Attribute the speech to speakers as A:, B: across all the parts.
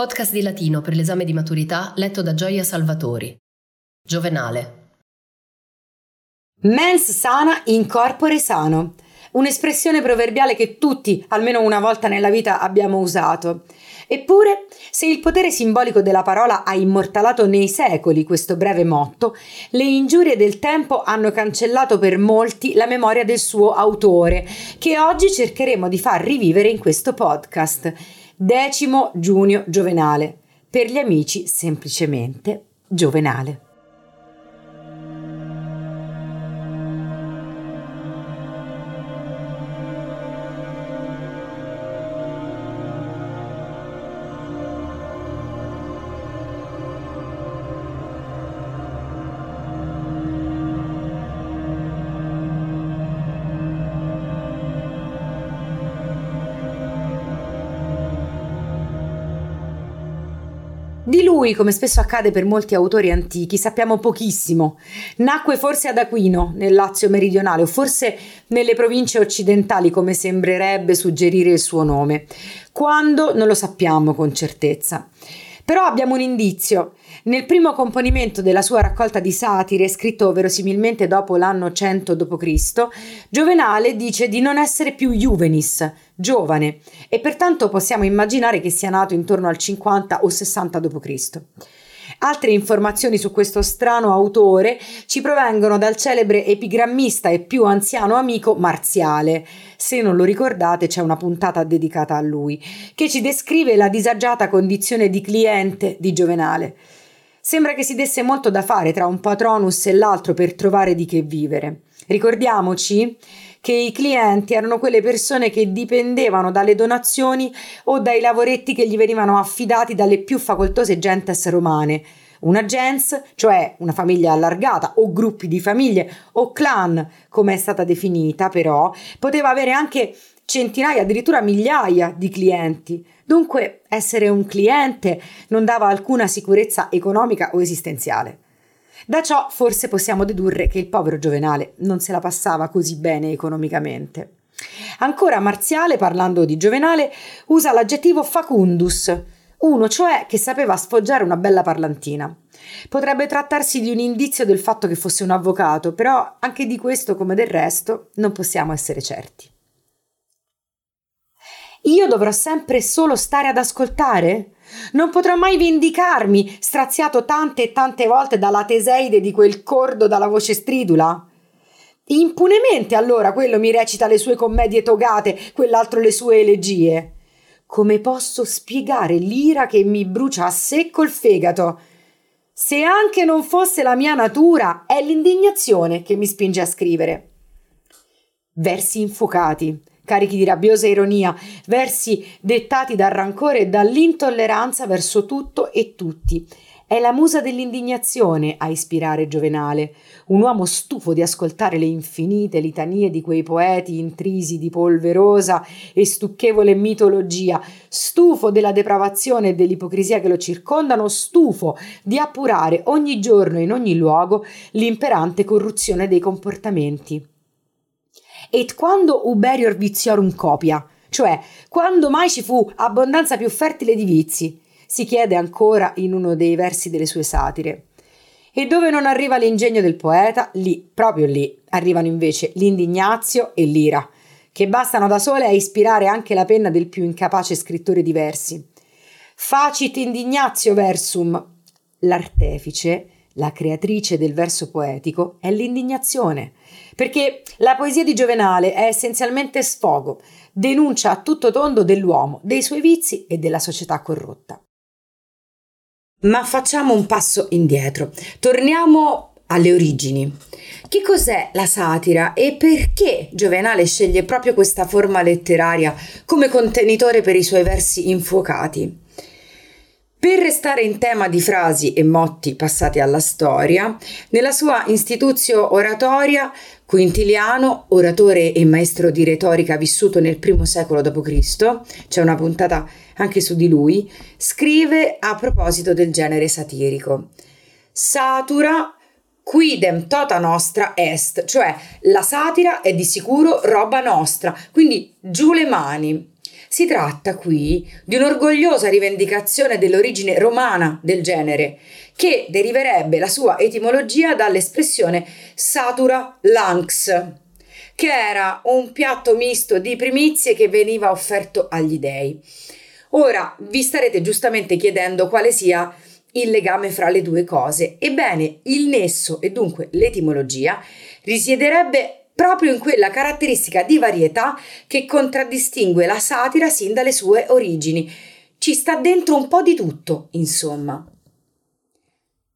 A: Podcast di latino per l'esame di maturità letto da Gioia Salvatori. Giovenale.
B: Mens sana in corpore sano. Un'espressione proverbiale che tutti, almeno una volta nella vita, abbiamo usato. Eppure, se il potere simbolico della parola ha immortalato nei secoli questo breve motto, le ingiurie del tempo hanno cancellato per molti la memoria del suo autore, che oggi cercheremo di far rivivere in questo podcast. Decimo giugno giovenale. Per gli amici semplicemente giovenale. Lui, come spesso accade per molti autori antichi, sappiamo pochissimo. Nacque forse ad Aquino, nel Lazio meridionale, o forse nelle province occidentali, come sembrerebbe suggerire il suo nome. Quando non lo sappiamo con certezza. Però abbiamo un indizio. Nel primo componimento della sua raccolta di satire, scritto verosimilmente dopo l'anno 100 d.C., Giovenale dice di non essere più juvenis, giovane, e pertanto possiamo immaginare che sia nato intorno al 50 o 60 d.C. Altre informazioni su questo strano autore ci provengono dal celebre epigrammista e più anziano amico Marziale. Se non lo ricordate, c'è una puntata dedicata a lui, che ci descrive la disagiata condizione di cliente di Giovenale. Sembra che si desse molto da fare tra un patronus e l'altro per trovare di che vivere. Ricordiamoci che i clienti erano quelle persone che dipendevano dalle donazioni o dai lavoretti che gli venivano affidati dalle più facoltose gentes romane. Una gens, cioè una famiglia allargata o gruppi di famiglie o clan, come è stata definita, però, poteva avere anche centinaia, addirittura migliaia di clienti. Dunque essere un cliente non dava alcuna sicurezza economica o esistenziale. Da ciò forse possiamo dedurre che il povero Giovenale non se la passava così bene economicamente. Ancora Marziale, parlando di Giovenale, usa l'aggettivo facundus, uno cioè che sapeva sfoggiare una bella parlantina. Potrebbe trattarsi di un indizio del fatto che fosse un avvocato, però anche di questo, come del resto, non possiamo essere certi. Io dovrò sempre solo stare ad ascoltare? Non potrò mai vendicarmi, straziato tante e tante volte dalla Teseide di quel cordo dalla voce stridula? Impunemente allora quello mi recita le sue commedie togate, quell'altro le sue elegie. Come posso spiegare l'ira che mi brucia a secco il fegato? Se anche non fosse la mia natura, è l'indignazione che mi spinge a scrivere. Versi infuocati, carichi di rabbiosa ironia, versi dettati dal rancore e dall'intolleranza verso tutto e tutti. È la musa dell'indignazione a ispirare Giovenale, un uomo stufo di ascoltare le infinite litanie di quei poeti intrisi di polverosa e stucchevole mitologia, stufo della depravazione e dell'ipocrisia che lo circondano, stufo di appurare ogni giorno e in ogni luogo l'imperante corruzione dei comportamenti et quando uberior viziorum copia, cioè quando mai ci fu abbondanza più fertile di vizi, si chiede ancora in uno dei versi delle sue satire. E dove non arriva l'ingegno del poeta, lì, proprio lì, arrivano invece l'indignazio e l'ira, che bastano da sole a ispirare anche la penna del più incapace scrittore di versi. Facit indignazio versum. L'artefice, la creatrice del verso poetico, è l'indignazione perché la poesia di Giovenale è essenzialmente sfogo, denuncia a tutto tondo dell'uomo, dei suoi vizi e della società corrotta. Ma facciamo un passo indietro. Torniamo alle origini. Che cos'è la satira e perché Giovenale sceglie proprio questa forma letteraria come contenitore per i suoi versi infuocati? Per restare in tema di frasi e motti passati alla storia, nella sua Institutio Oratoria, Quintiliano, oratore e maestro di retorica vissuto nel primo secolo d.C., c'è una puntata anche su di lui, scrive a proposito del genere satirico. Satura quidem tota nostra est, cioè la satira è di sicuro roba nostra, quindi giù le mani. Si tratta qui di un'orgogliosa rivendicazione dell'origine romana del genere, che deriverebbe la sua etimologia dall'espressione satura lanx, che era un piatto misto di primizie che veniva offerto agli dei. Ora vi starete giustamente chiedendo quale sia il legame fra le due cose. Ebbene, il nesso e dunque l'etimologia risiederebbe proprio in quella caratteristica di varietà che contraddistingue la satira sin dalle sue origini. Ci sta dentro un po' di tutto, insomma.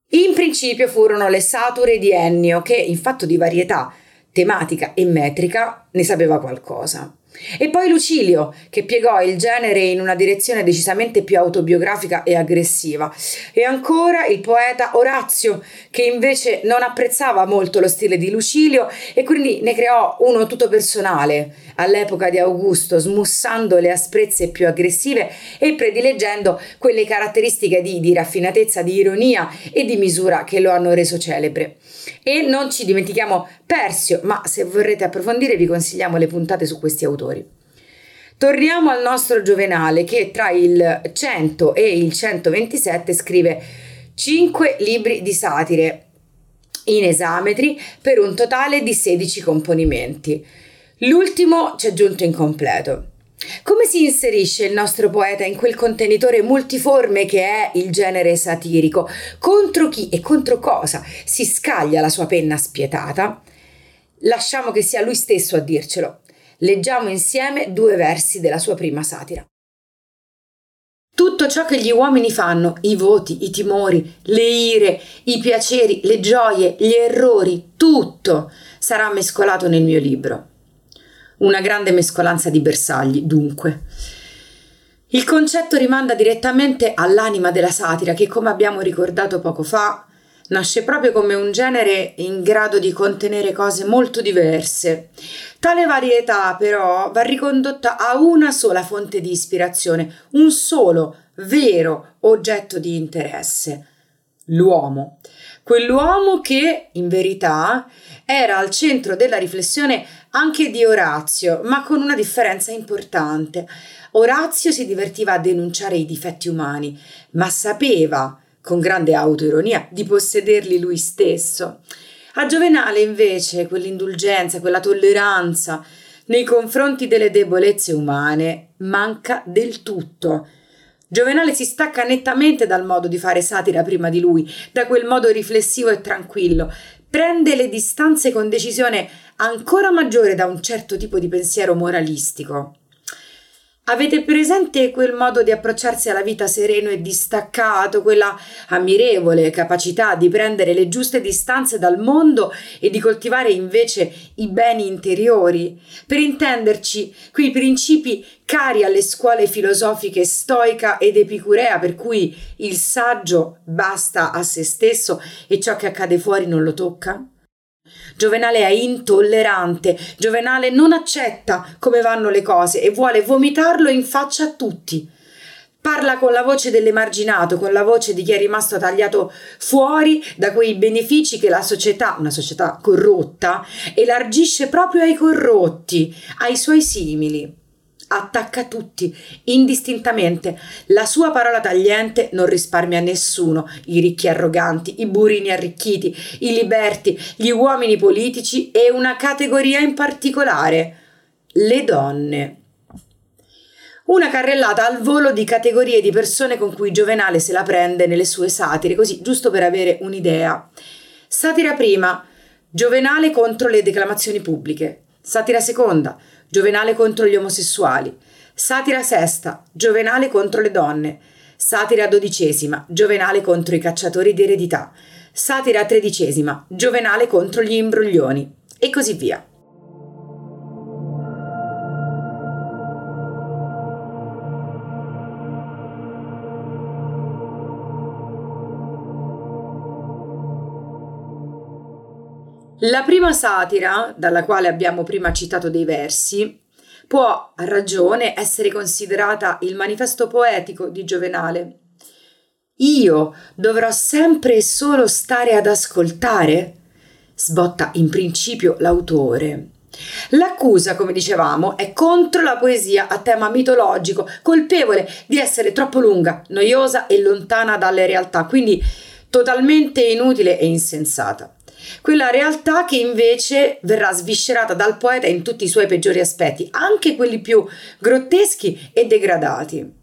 B: In principio furono le sature di Ennio che, in fatto di varietà tematica e metrica, ne sapeva qualcosa. E poi Lucilio, che piegò il genere in una direzione decisamente più autobiografica e aggressiva. E ancora il poeta Orazio, che invece non apprezzava molto lo stile di Lucilio e quindi ne creò uno tutto personale all'epoca di Augusto, smussando le asprezze più aggressive e predileggendo quelle caratteristiche di, di raffinatezza, di ironia e di misura che lo hanno reso celebre. E non ci dimentichiamo Persio, ma se vorrete approfondire vi consigliamo le puntate su questi autori. Torniamo al nostro Giovenale che tra il 100 e il 127 scrive 5 libri di satire in esametri per un totale di 16 componimenti. L'ultimo ci è giunto incompleto. Come si inserisce il nostro poeta in quel contenitore multiforme che è il genere satirico? Contro chi e contro cosa si scaglia la sua penna spietata? Lasciamo che sia lui stesso a dircelo. Leggiamo insieme due versi della sua prima satira. Tutto ciò che gli uomini fanno, i voti, i timori, le ire, i piaceri, le gioie, gli errori, tutto sarà mescolato nel mio libro. Una grande mescolanza di bersagli, dunque. Il concetto rimanda direttamente all'anima della satira che, come abbiamo ricordato poco fa, nasce proprio come un genere in grado di contenere cose molto diverse. Tale varietà però va ricondotta a una sola fonte di ispirazione, un solo vero oggetto di interesse, l'uomo. Quell'uomo che, in verità, era al centro della riflessione anche di Orazio, ma con una differenza importante. Orazio si divertiva a denunciare i difetti umani, ma sapeva, con grande autoironia, di possederli lui stesso. A Giovenale invece quell'indulgenza, quella tolleranza nei confronti delle debolezze umane manca del tutto. Giovenale si stacca nettamente dal modo di fare satira prima di lui, da quel modo riflessivo e tranquillo, prende le distanze con decisione ancora maggiore da un certo tipo di pensiero moralistico. Avete presente quel modo di approcciarsi alla vita sereno e distaccato, quella ammirevole capacità di prendere le giuste distanze dal mondo e di coltivare invece i beni interiori? Per intenderci, quei principi cari alle scuole filosofiche stoica ed epicurea per cui il saggio basta a se stesso e ciò che accade fuori non lo tocca? Giovenale è intollerante, Giovenale non accetta come vanno le cose e vuole vomitarlo in faccia a tutti. Parla con la voce dell'emarginato, con la voce di chi è rimasto tagliato fuori da quei benefici che la società, una società corrotta, elargisce proprio ai corrotti, ai suoi simili attacca tutti, indistintamente. La sua parola tagliente non risparmia nessuno, i ricchi arroganti, i burini arricchiti, i liberti, gli uomini politici e una categoria in particolare, le donne. Una carrellata al volo di categorie di persone con cui Giovenale se la prende nelle sue satire, così giusto per avere un'idea. Satira prima, Giovenale contro le declamazioni pubbliche. Satira seconda, Giovenale contro gli omosessuali. Satira sesta, Giovenale contro le donne. Satira dodicesima, Giovenale contro i cacciatori di eredità. satira tredicesima, Giovenale contro gli imbroglioni e così via. La prima satira, dalla quale abbiamo prima citato dei versi, può a ragione essere considerata il manifesto poetico di Giovenale. Io dovrò sempre e solo stare ad ascoltare? sbotta in principio l'autore. L'accusa, come dicevamo, è contro la poesia a tema mitologico, colpevole di essere troppo lunga, noiosa e lontana dalle realtà, quindi totalmente inutile e insensata quella realtà che invece verrà sviscerata dal poeta in tutti i suoi peggiori aspetti, anche quelli più grotteschi e degradati.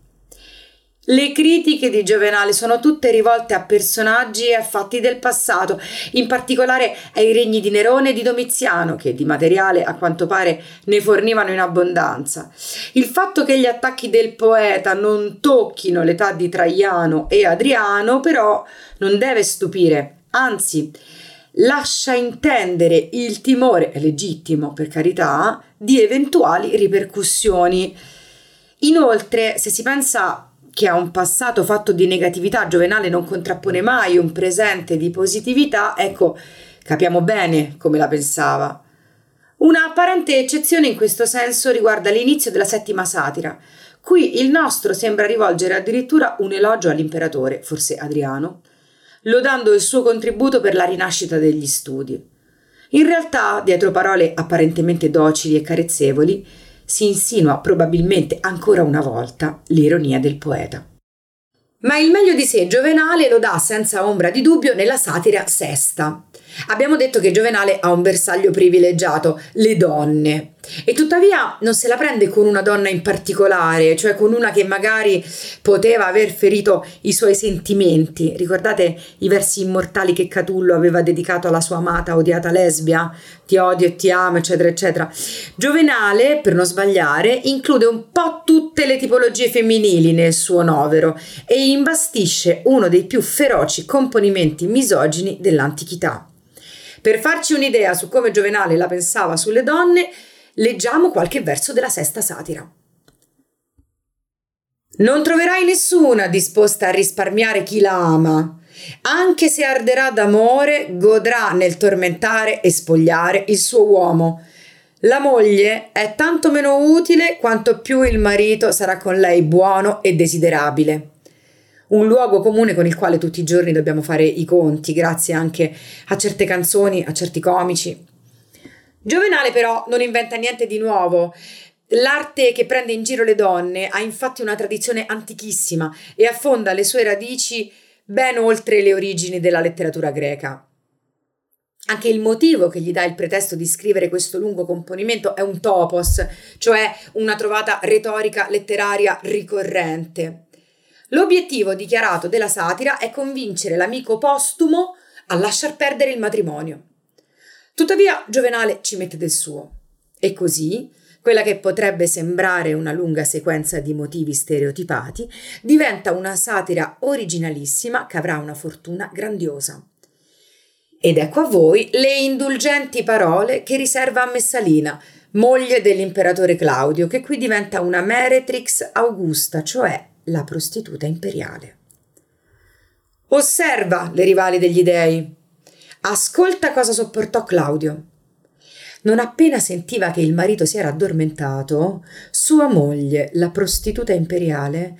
B: Le critiche di Giovenale sono tutte rivolte a personaggi e a fatti del passato, in particolare ai regni di Nerone e di Domiziano, che di materiale a quanto pare ne fornivano in abbondanza. Il fatto che gli attacchi del poeta non tocchino l'età di Traiano e Adriano, però, non deve stupire, anzi, lascia intendere il timore, legittimo per carità, di eventuali ripercussioni. Inoltre, se si pensa che a un passato fatto di negatività Giovenale non contrappone mai un presente di positività, ecco, capiamo bene come la pensava. Una apparente eccezione in questo senso riguarda l'inizio della settima satira. Qui il nostro sembra rivolgere addirittura un elogio all'imperatore, forse Adriano, lodando il suo contributo per la rinascita degli studi. In realtà, dietro parole apparentemente docili e carezzevoli, si insinua probabilmente ancora una volta l'ironia del poeta. Ma il meglio di sé Giovenale lo dà senza ombra di dubbio nella satira sesta. Abbiamo detto che Giovenale ha un bersaglio privilegiato, le donne. E tuttavia non se la prende con una donna in particolare, cioè con una che magari poteva aver ferito i suoi sentimenti. Ricordate i versi immortali che Catullo aveva dedicato alla sua amata odiata lesbia? Ti odio e ti amo, eccetera, eccetera. Giovenale, per non sbagliare, include un po' tutte le tipologie femminili nel suo novero e imbastisce uno dei più feroci componimenti misogini dell'antichità. Per farci un'idea su come Giovenale la pensava sulle donne, leggiamo qualche verso della sesta satira. Non troverai nessuna disposta a risparmiare chi la ama. Anche se arderà d'amore, godrà nel tormentare e spogliare il suo uomo. La moglie è tanto meno utile quanto più il marito sarà con lei buono e desiderabile un luogo comune con il quale tutti i giorni dobbiamo fare i conti, grazie anche a certe canzoni, a certi comici. Giovenale però non inventa niente di nuovo. L'arte che prende in giro le donne ha infatti una tradizione antichissima e affonda le sue radici ben oltre le origini della letteratura greca. Anche il motivo che gli dà il pretesto di scrivere questo lungo componimento è un topos, cioè una trovata retorica letteraria ricorrente. L'obiettivo dichiarato della satira è convincere l'amico postumo a lasciar perdere il matrimonio. Tuttavia Giovenale ci mette del suo. E così, quella che potrebbe sembrare una lunga sequenza di motivi stereotipati diventa una satira originalissima che avrà una fortuna grandiosa. Ed ecco a voi le indulgenti parole che riserva a Messalina, moglie dell'imperatore Claudio, che qui diventa una Meretrix Augusta, cioè la prostituta imperiale. Osserva le rivali degli dei. Ascolta cosa sopportò Claudio. Non appena sentiva che il marito si era addormentato, sua moglie, la prostituta imperiale,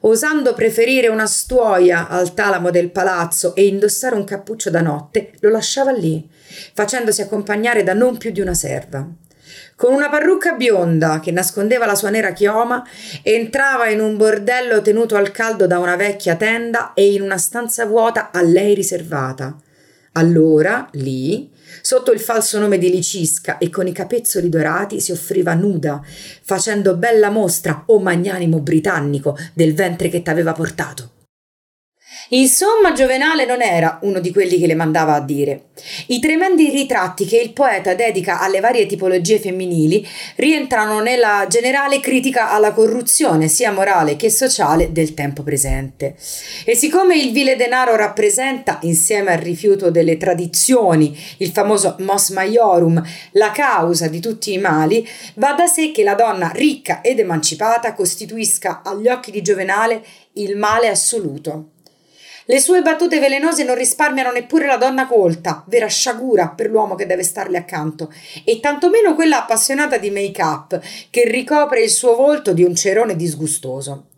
B: osando preferire una stuoia al talamo del palazzo e indossare un cappuccio da notte, lo lasciava lì, facendosi accompagnare da non più di una serva. Con una parrucca bionda che nascondeva la sua nera chioma, entrava in un bordello tenuto al caldo da una vecchia tenda e in una stanza vuota a lei riservata. Allora, lì, sotto il falso nome di Licisca e con i capezzoli dorati, si offriva nuda, facendo bella mostra, o magnanimo britannico, del ventre che t'aveva portato. Insomma, Giovenale non era uno di quelli che le mandava a dire. I tremendi ritratti che il poeta dedica alle varie tipologie femminili rientrano nella generale critica alla corruzione, sia morale che sociale, del tempo presente. E siccome il vile denaro rappresenta, insieme al rifiuto delle tradizioni, il famoso mos maiorum, la causa di tutti i mali, va da sé che la donna ricca ed emancipata costituisca agli occhi di Giovenale il male assoluto. Le sue battute velenose non risparmiano neppure la donna colta, vera sciagura per l'uomo che deve starle accanto, e tantomeno quella appassionata di make-up che ricopre il suo volto di un cerone disgustoso.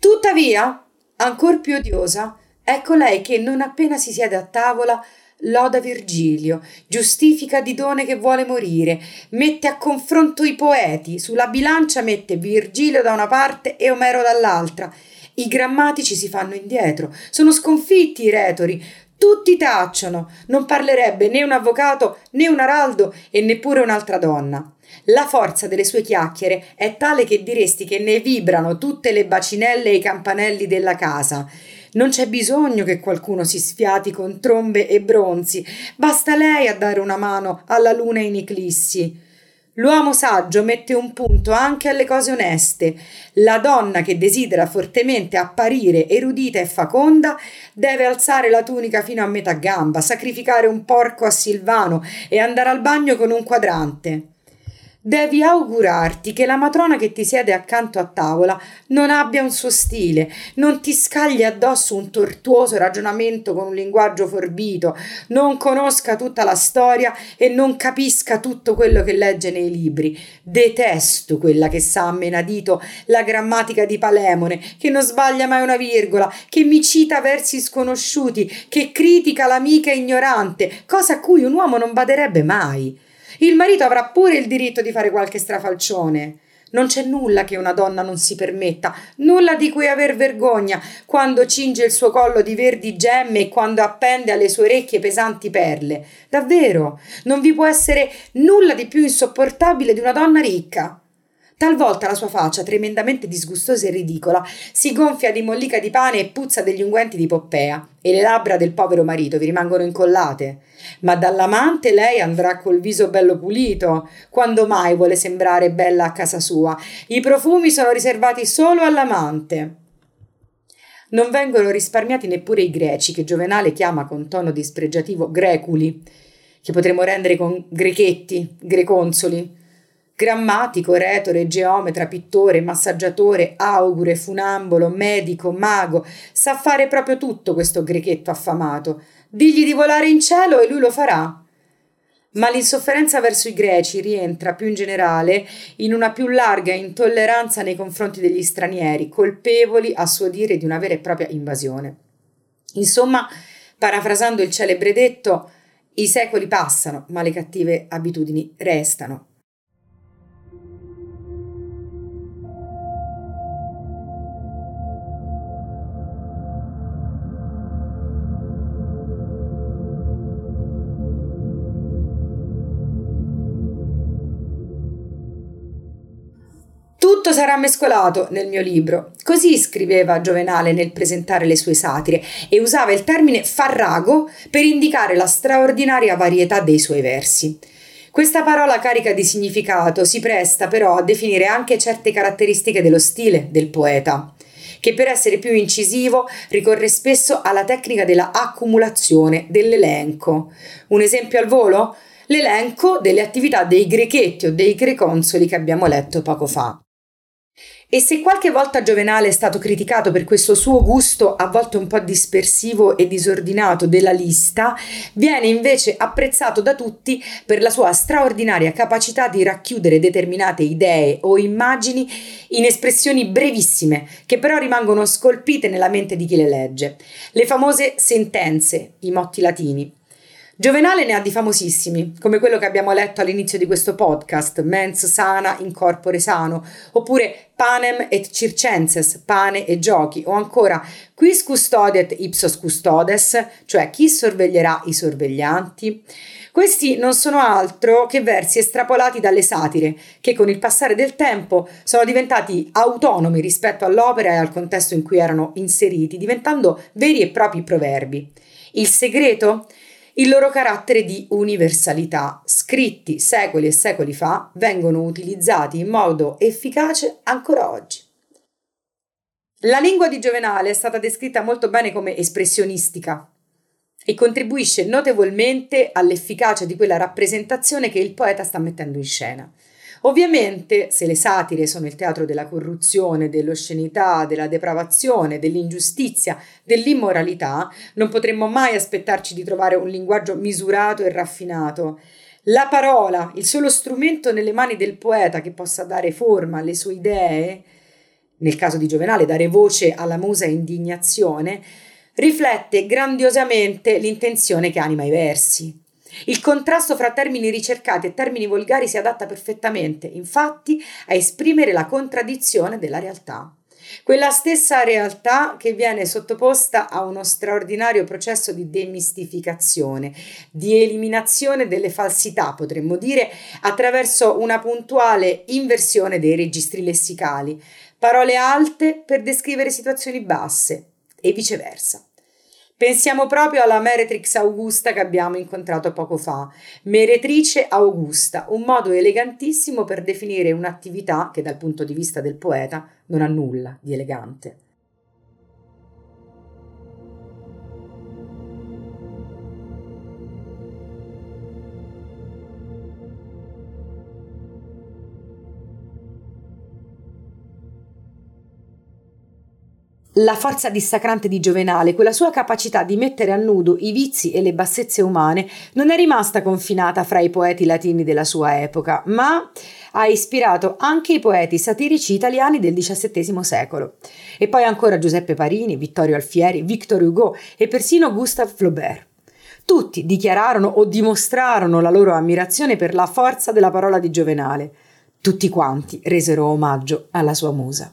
B: Tuttavia, ancor più odiosa, ecco lei che non appena si siede a tavola loda Virgilio, giustifica Didone che vuole morire, mette a confronto i poeti, sulla bilancia mette Virgilio da una parte e Omero dall'altra, i grammatici si fanno indietro, sono sconfitti i retori, tutti tacciono, non parlerebbe né un avvocato né un araldo e neppure un'altra donna. La forza delle sue chiacchiere è tale che diresti che ne vibrano tutte le bacinelle e i campanelli della casa. Non c'è bisogno che qualcuno si sfiati con trombe e bronzi, basta lei a dare una mano alla luna in eclissi. L'uomo saggio mette un punto anche alle cose oneste. La donna che desidera fortemente apparire erudita e faconda deve alzare la tunica fino a metà gamba, sacrificare un porco a Silvano e andare al bagno con un quadrante. Devi augurarti che la matrona che ti siede accanto a tavola non abbia un suo stile, non ti scagli addosso un tortuoso ragionamento con un linguaggio forbito, non conosca tutta la storia e non capisca tutto quello che legge nei libri. Detesto quella che sa a menadito la grammatica di Palemone, che non sbaglia mai una virgola, che mi cita versi sconosciuti, che critica l'amica ignorante, cosa a cui un uomo non baderebbe mai. Il marito avrà pure il diritto di fare qualche strafalcione. Non c'è nulla che una donna non si permetta, nulla di cui aver vergogna quando cinge il suo collo di verdi gemme e quando appende alle sue orecchie pesanti perle. Davvero, non vi può essere nulla di più insopportabile di una donna ricca. Talvolta la sua faccia, tremendamente disgustosa e ridicola, si gonfia di mollica di pane e puzza degli unguenti di Poppea, e le labbra del povero marito vi rimangono incollate. Ma dall'amante lei andrà col viso bello pulito. Quando mai vuole sembrare bella a casa sua? I profumi sono riservati solo all'amante. Non vengono risparmiati neppure i greci, che Giovenale chiama con tono dispregiativo greculi, che potremmo rendere con grechetti, greconsoli grammatico, retore, geometra, pittore, massaggiatore, augure, funambolo, medico, mago, sa fare proprio tutto questo grechetto affamato. Digli di volare in cielo e lui lo farà. Ma l'insofferenza verso i greci rientra più in generale in una più larga intolleranza nei confronti degli stranieri, colpevoli a suo dire di una vera e propria invasione. Insomma, parafrasando il celebre detto, i secoli passano, ma le cattive abitudini restano. Tutto sarà mescolato nel mio libro. Così scriveva Giovenale nel presentare le sue satire e usava il termine farrago per indicare la straordinaria varietà dei suoi versi. Questa parola carica di significato si presta però a definire anche certe caratteristiche dello stile del poeta, che per essere più incisivo ricorre spesso alla tecnica della accumulazione, dell'elenco. Un esempio al volo? L'elenco delle attività dei grechetti o dei greconsoli che abbiamo letto poco fa. E se qualche volta Giovenale è stato criticato per questo suo gusto a volte un po' dispersivo e disordinato della lista, viene invece apprezzato da tutti per la sua straordinaria capacità di racchiudere determinate idee o immagini in espressioni brevissime, che però rimangono scolpite nella mente di chi le legge. Le famose sentenze, i motti latini. Giovenale ne ha di famosissimi, come quello che abbiamo letto all'inizio di questo podcast, mens sana in corpore sano, oppure panem et circenses, pane e giochi, o ancora quis custodiet ipsos custodes, cioè chi sorveglierà i sorveglianti. Questi non sono altro che versi estrapolati dalle satire, che con il passare del tempo sono diventati autonomi rispetto all'opera e al contesto in cui erano inseriti, diventando veri e propri proverbi. Il segreto? Il loro carattere di universalità, scritti secoli e secoli fa, vengono utilizzati in modo efficace ancora oggi. La lingua di Giovenale è stata descritta molto bene come espressionistica e contribuisce notevolmente all'efficacia di quella rappresentazione che il poeta sta mettendo in scena. Ovviamente, se le satire sono il teatro della corruzione, dell'oscenità, della depravazione, dell'ingiustizia, dell'immoralità, non potremmo mai aspettarci di trovare un linguaggio misurato e raffinato. La parola, il solo strumento nelle mani del poeta che possa dare forma alle sue idee, nel caso di Giovenale dare voce alla musa indignazione, riflette grandiosamente l'intenzione che anima i versi. Il contrasto fra termini ricercati e termini volgari si adatta perfettamente, infatti, a esprimere la contraddizione della realtà. Quella stessa realtà che viene sottoposta a uno straordinario processo di demistificazione, di eliminazione delle falsità, potremmo dire, attraverso una puntuale inversione dei registri lessicali, parole alte per descrivere situazioni basse e viceversa. Pensiamo proprio alla Meretrix Augusta che abbiamo incontrato poco fa. Meretrice Augusta, un modo elegantissimo per definire un'attività che dal punto di vista del poeta non ha nulla di elegante. La forza dissacrante di Giovenale, quella sua capacità di mettere a nudo i vizi e le bassezze umane, non è rimasta confinata fra i poeti latini della sua epoca, ma ha ispirato anche i poeti satirici italiani del XVII secolo. E poi ancora Giuseppe Parini, Vittorio Alfieri, Victor Hugo e persino Gustave Flaubert. Tutti dichiararono o dimostrarono la loro ammirazione per la forza della parola di Giovenale. Tutti quanti resero omaggio alla sua musa.